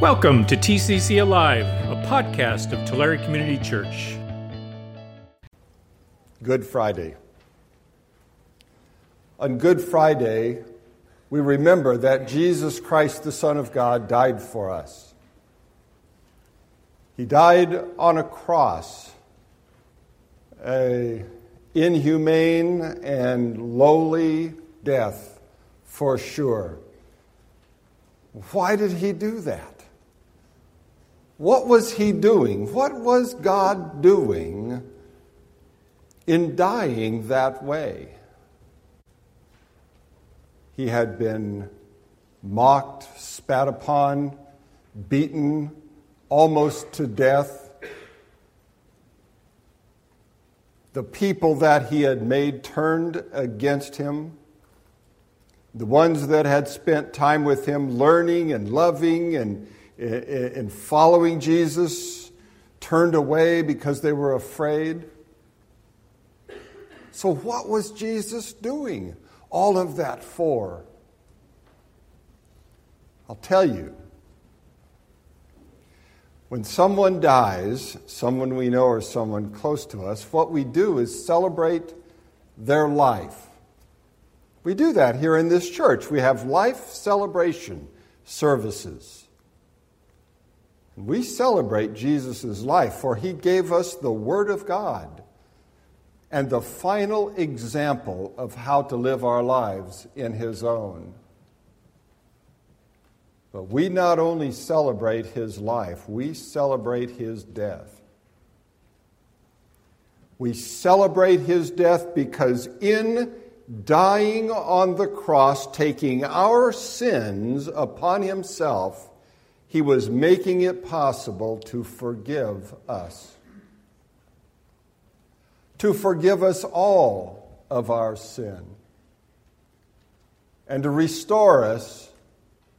Welcome to TCC Alive, a podcast of Tulare Community Church. Good Friday. On Good Friday, we remember that Jesus Christ, the Son of God, died for us. He died on a cross, a inhumane and lowly death for sure. Why did he do that? What was he doing? What was God doing in dying that way? He had been mocked, spat upon, beaten almost to death. The people that he had made turned against him. The ones that had spent time with him learning and loving and in following Jesus turned away because they were afraid. So, what was Jesus doing all of that for? I'll tell you. When someone dies, someone we know or someone close to us, what we do is celebrate their life. We do that here in this church. We have life celebration services. We celebrate Jesus' life, for he gave us the Word of God and the final example of how to live our lives in his own. But we not only celebrate his life, we celebrate his death. We celebrate his death because in dying on the cross, taking our sins upon himself, he was making it possible to forgive us. To forgive us all of our sin. And to restore us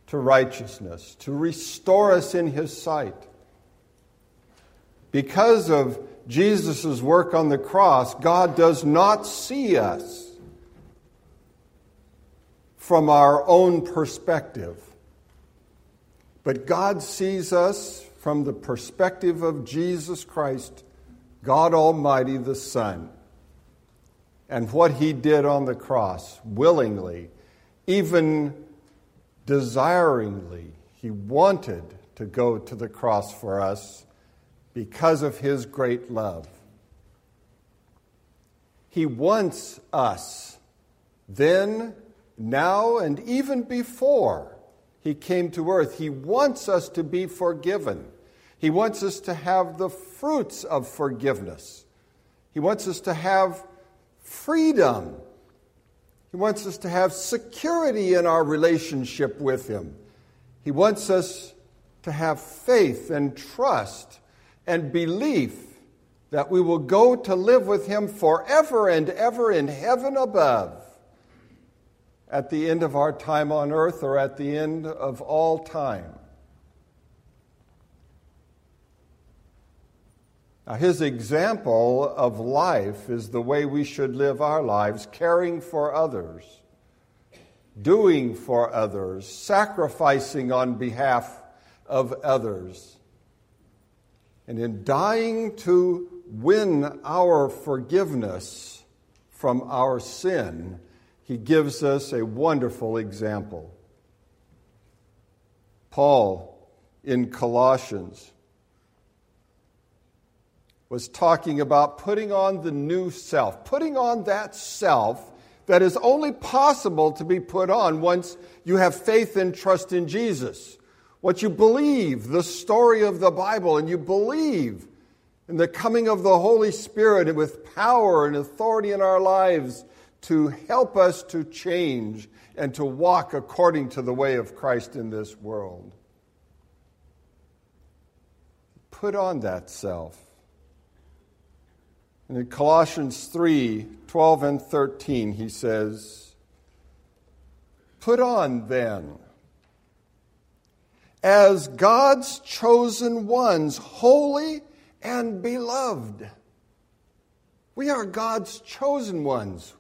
to righteousness, to restore us in His sight. Because of Jesus' work on the cross, God does not see us from our own perspective. But God sees us from the perspective of Jesus Christ, God Almighty, the Son, and what He did on the cross willingly, even desiringly. He wanted to go to the cross for us because of His great love. He wants us then, now, and even before he came to earth. He wants us to be forgiven. He wants us to have the fruits of forgiveness. He wants us to have freedom. He wants us to have security in our relationship with Him. He wants us to have faith and trust and belief that we will go to live with Him forever and ever in heaven above at the end of our time on earth or at the end of all time. Now, his example of life is the way we should live our lives, caring for others, doing for others, sacrificing on behalf of others. And in dying to win our forgiveness from our sin, he gives us a wonderful example. Paul in Colossians was talking about putting on the new self, putting on that self that is only possible to be put on once you have faith and trust in Jesus. What you believe, the story of the Bible, and you believe in the coming of the Holy Spirit with power and authority in our lives to help us to change and to walk according to the way of Christ in this world. Put on that self. And in Colossians 3 12 and 13, he says, Put on then, as God's chosen ones, holy and beloved. We are God's chosen ones.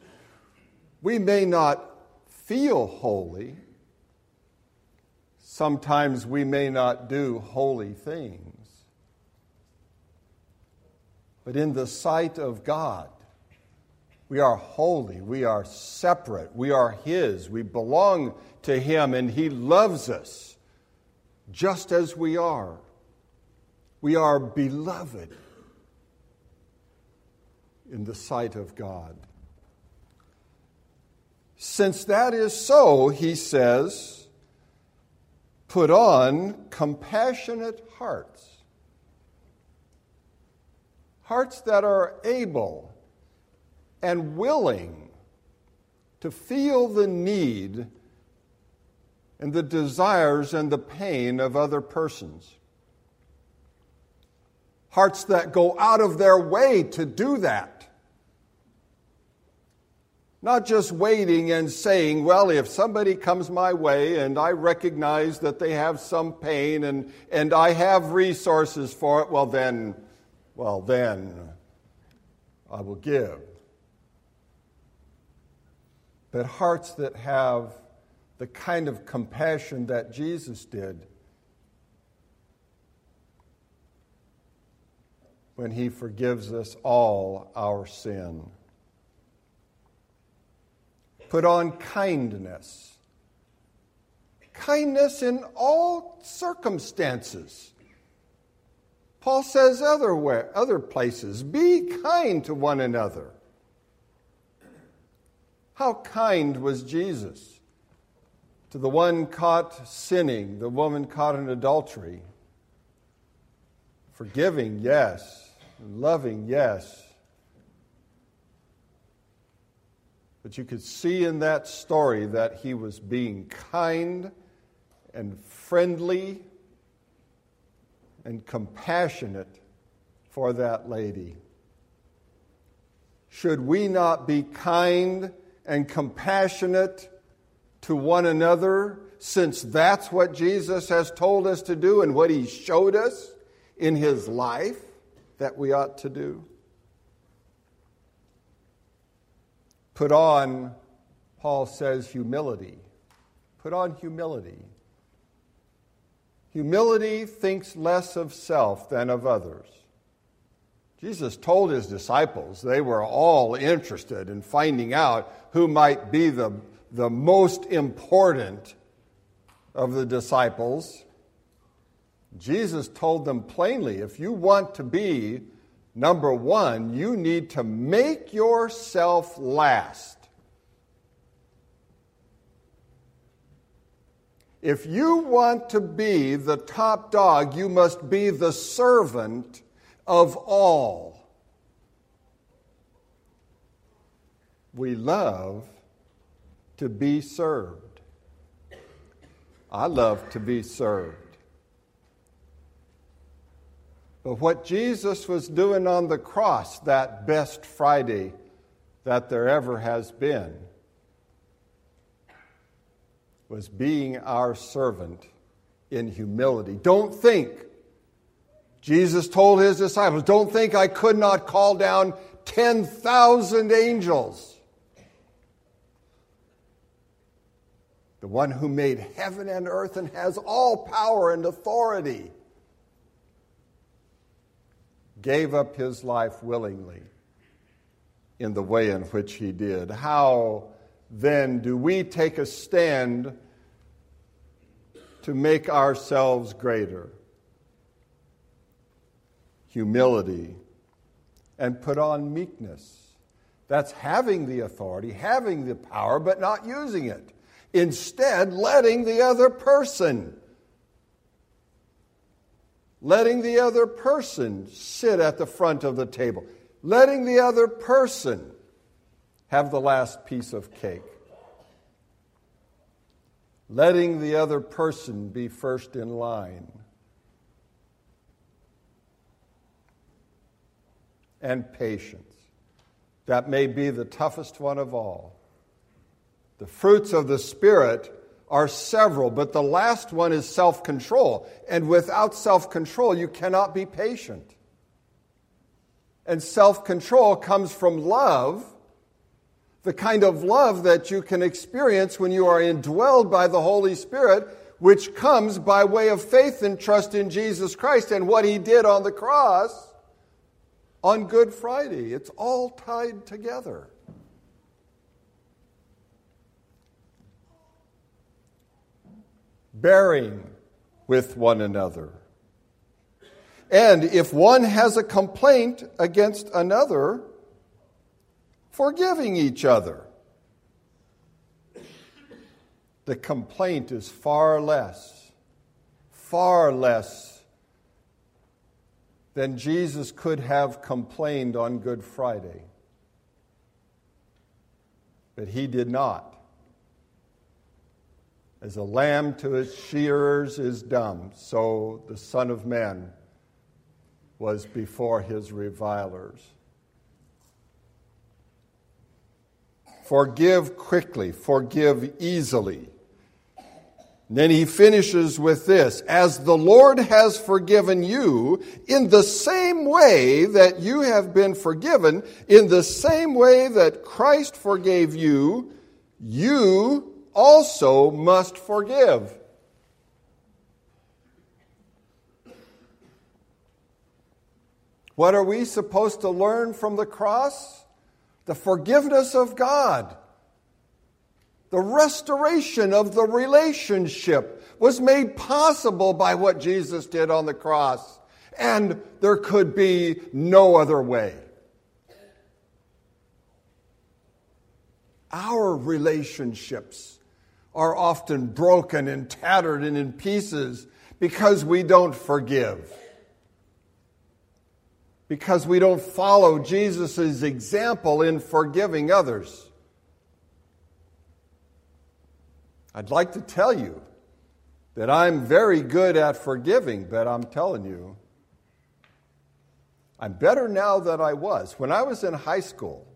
We may not feel holy. Sometimes we may not do holy things. But in the sight of God, we are holy, we are separate, we are His, we belong to Him, and He loves us just as we are. We are beloved in the sight of God. Since that is so, he says, put on compassionate hearts. Hearts that are able and willing to feel the need and the desires and the pain of other persons. Hearts that go out of their way to do that. Not just waiting and saying, well, if somebody comes my way and I recognize that they have some pain and, and I have resources for it, well, then, well, then I will give. But hearts that have the kind of compassion that Jesus did when he forgives us all our sin. Put on kindness. Kindness in all circumstances. Paul says other, other places, be kind to one another. How kind was Jesus to the one caught sinning, the woman caught in adultery? Forgiving, yes. Loving, yes. But you could see in that story that he was being kind and friendly and compassionate for that lady. Should we not be kind and compassionate to one another since that's what Jesus has told us to do and what he showed us in his life that we ought to do? Put on, Paul says, humility. Put on humility. Humility thinks less of self than of others. Jesus told his disciples they were all interested in finding out who might be the, the most important of the disciples. Jesus told them plainly if you want to be number one, you need to make yourself last. If you want to be the top dog, you must be the servant of all. We love to be served. I love to be served. But what Jesus was doing on the cross that best Friday that there ever has been was being our servant in humility. Don't think, Jesus told his disciples, don't think I could not call down 10,000 angels. The one who made heaven and earth and has all power and authority gave up his life willingly in the way in which he did. How then do we take a stand to make ourselves greater? Humility and put on meekness. That's having the authority, having the power, but not using it. Instead, letting the other person letting the other person sit at the front of the table, letting the other person have the last piece of cake, letting the other person be first in line. And patience. That may be the toughest one of all. The fruits of the Spirit are several, but the last one is self control. And without self control, you cannot be patient. And self control comes from love, the kind of love that you can experience when you are indwelled by the Holy Spirit, which comes by way of faith and trust in Jesus Christ and what he did on the cross on Good Friday. It's all tied together. Bearing with one another. And if one has a complaint against another, forgiving each other. The complaint is far less, far less than Jesus could have complained on Good Friday. But he did not. As a lamb to its shearers is dumb, so the Son of Man was before his revilers. Forgive quickly, forgive easily. And then he finishes with this As the Lord has forgiven you, in the same way that you have been forgiven, in the same way that Christ forgave you, you also must forgive. What are we supposed to learn from the cross? the forgiveness of God, the restoration of the relationship was made possible by what Jesus did on the cross. And there could be no other way. Our relationships are often broken and tattered and in pieces because we don't forgive because we don't follow Jesus' example in forgiving others. I'd like to tell you that I'm very good at forgiving, but I'm telling you, I'm better now than I was. When I was in high school,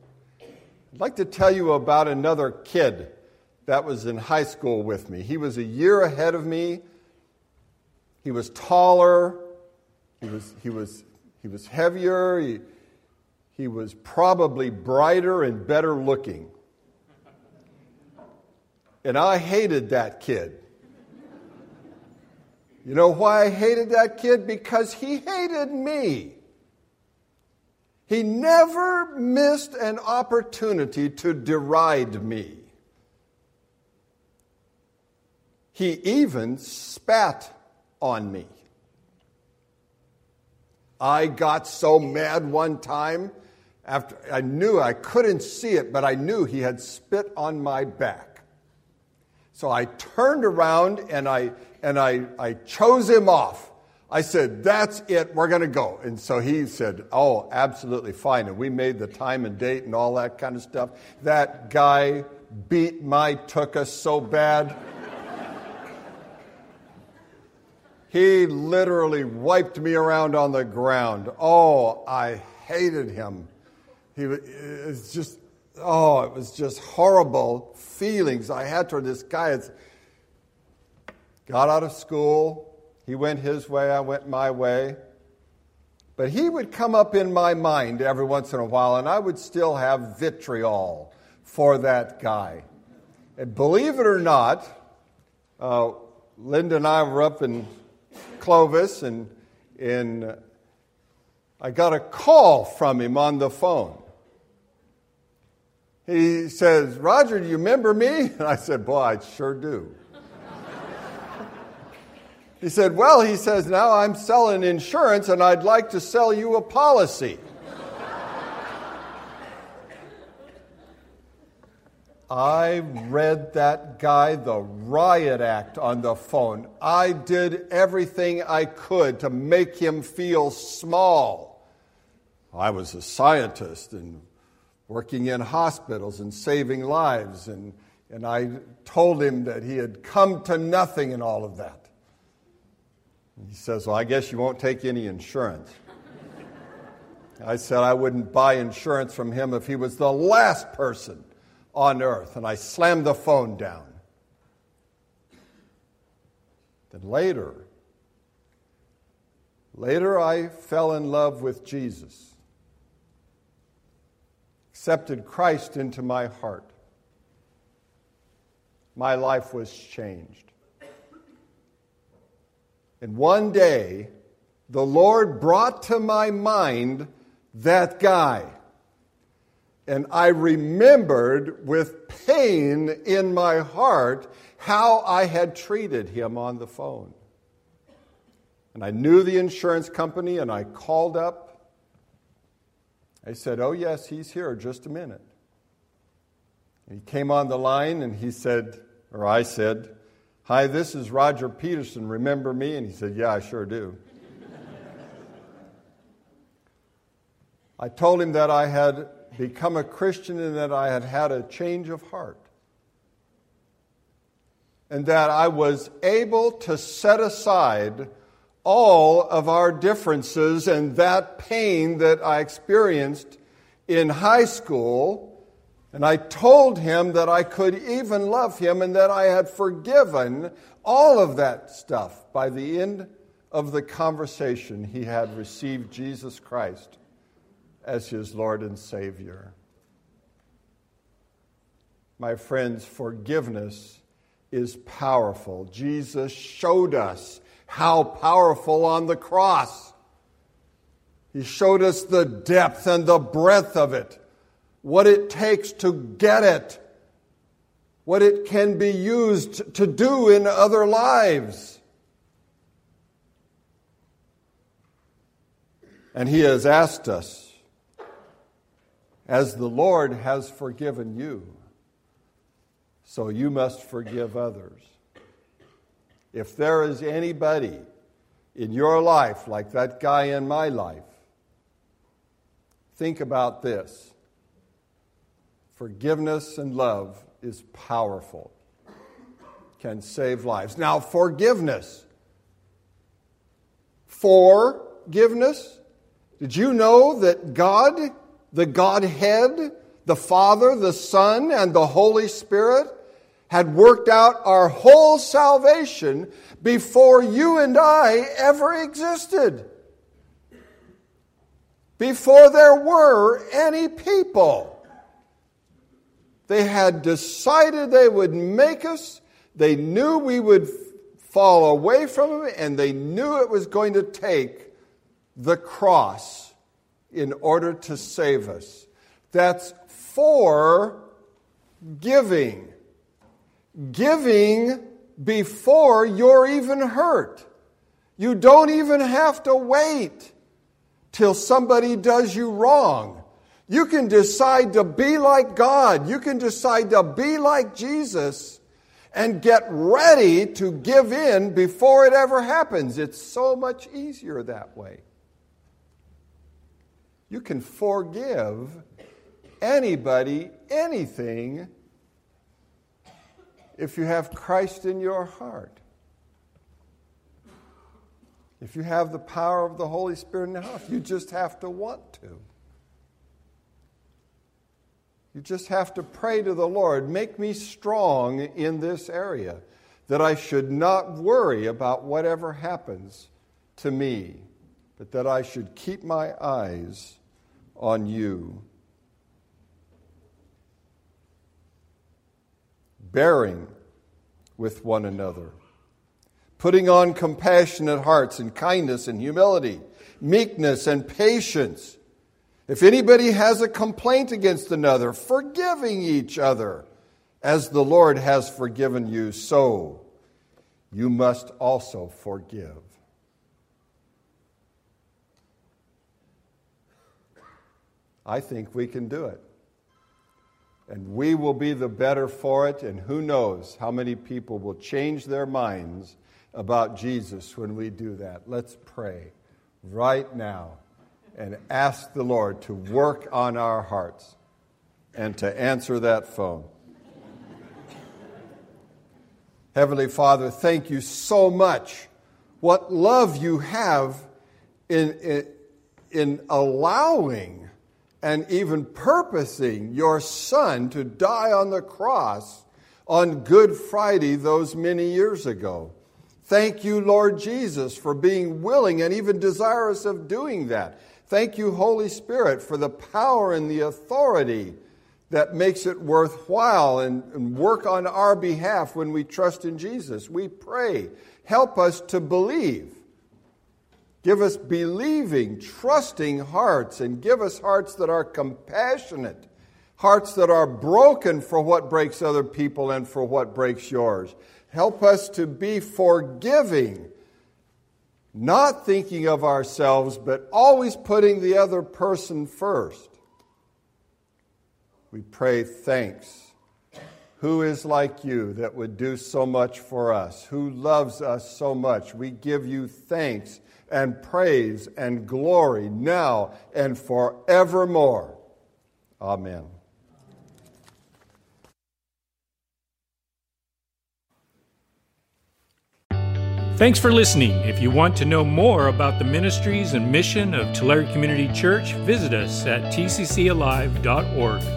I'd like to tell you about another kid that was in high school with me. He was a year ahead of me. He was taller. He was, he was he was heavier, he, he was probably brighter and better looking. And I hated that kid. You know why I hated that kid? Because he hated me. He never missed an opportunity to deride me. He even spat on me. I got so mad one time after I knew I couldn't see it, but I knew he had spit on my back. So I turned around and I and I, I chose him off. I said, That's it, we're gonna go. And so he said, Oh, absolutely fine. And we made the time and date and all that kind of stuff. That guy beat my took us so bad. He literally wiped me around on the ground. Oh, I hated him. He was just, oh, it was just horrible feelings I had toward this guy. It's, got out of school. He went his way, I went my way. But he would come up in my mind every once in a while, and I would still have vitriol for that guy. And believe it or not, uh, Linda and I were up in Clovis, and, and I got a call from him on the phone. He says, Roger, do you remember me? And I said, Boy, I sure do. he said, Well, he says, now I'm selling insurance and I'd like to sell you a policy. I read that guy the riot act on the phone. I did everything I could to make him feel small. I was a scientist and working in hospitals and saving lives, and, and I told him that he had come to nothing in all of that. He says, Well, I guess you won't take any insurance. I said I wouldn't buy insurance from him if he was the last person on earth. And I slammed the phone down. Then later, later I fell in love with Jesus, accepted Christ into my heart. My life was changed. And one day, the Lord brought to my mind that guy. And I remembered with pain in my heart how I had treated him on the phone. And I knew the insurance company and I called up. I said, Oh, yes, he's here, just a minute. And he came on the line and he said, or I said, Hi, this is Roger Peterson. Remember me? And he said, Yeah, I sure do. I told him that I had become a Christian and that I had had a change of heart. And that I was able to set aside all of our differences and that pain that I experienced in high school and I told him that I could even love him and that I had forgiven all of that stuff. By the end of the conversation, he had received Jesus Christ as his Lord and Savior. My friends, forgiveness is powerful. Jesus showed us how powerful on the cross. He showed us the depth and the breadth of it what it takes to get it, what it can be used to do in other lives. And He has asked us, as the Lord has forgiven you, so you must forgive others. If there is anybody in your life like that guy in my life, think about this. Forgiveness and love is powerful, can save lives. Now, forgiveness. Forgiveness. Did you know that God, the Godhead, the Father, the Son, and the Holy Spirit had worked out our whole salvation before you and I ever existed? Before there were any people. They had decided they would make us. They knew we would fall away from Him, and they knew it was going to take the cross in order to save us. That's for giving. Giving before you're even hurt. You don't even have to wait till somebody does you wrong. You can decide to be like God. You can decide to be like Jesus and get ready to give in before it ever happens. It's so much easier that way. You can forgive anybody anything if you have Christ in your heart. If you have the power of the Holy Spirit in the house, you just have to want to. You just have to pray to the Lord, make me strong in this area, that I should not worry about whatever happens to me, but that I should keep my eyes on you. Bearing with one another, putting on compassionate hearts and kindness and humility, meekness and patience if anybody has a complaint against another, forgiving each other, as the Lord has forgiven you, so you must also forgive. I think we can do it. And we will be the better for it, and who knows how many people will change their minds about Jesus when we do that. Let's pray right now and ask the Lord to work on our hearts and to answer that phone. Heavenly Father, thank you so much. What love you have in, in, in allowing and even purposing your Son to die on the cross on Good Friday those many years ago. Thank you, Lord Jesus, for being willing and even desirous of doing that. Thank you, Holy Spirit, for the power and the authority that makes it worthwhile and, and, work on our behalf when we trust in Jesus. We pray Help us to believe. Give us believing, trusting hearts, and give us hearts that are compassionate, hearts that are broken for what breaks other people and for what breaks yours. Help us to be forgiving, not thinking of ourselves, but always putting the other person first. We pray thanks. Who is like you that would do so much for us? Who loves us so much? We give you thanks and praise and glory now and forevermore. Amen. Thanks for listening. If you want to know more about the ministries and mission of Tulare Community Church, visit us at tccalive.org.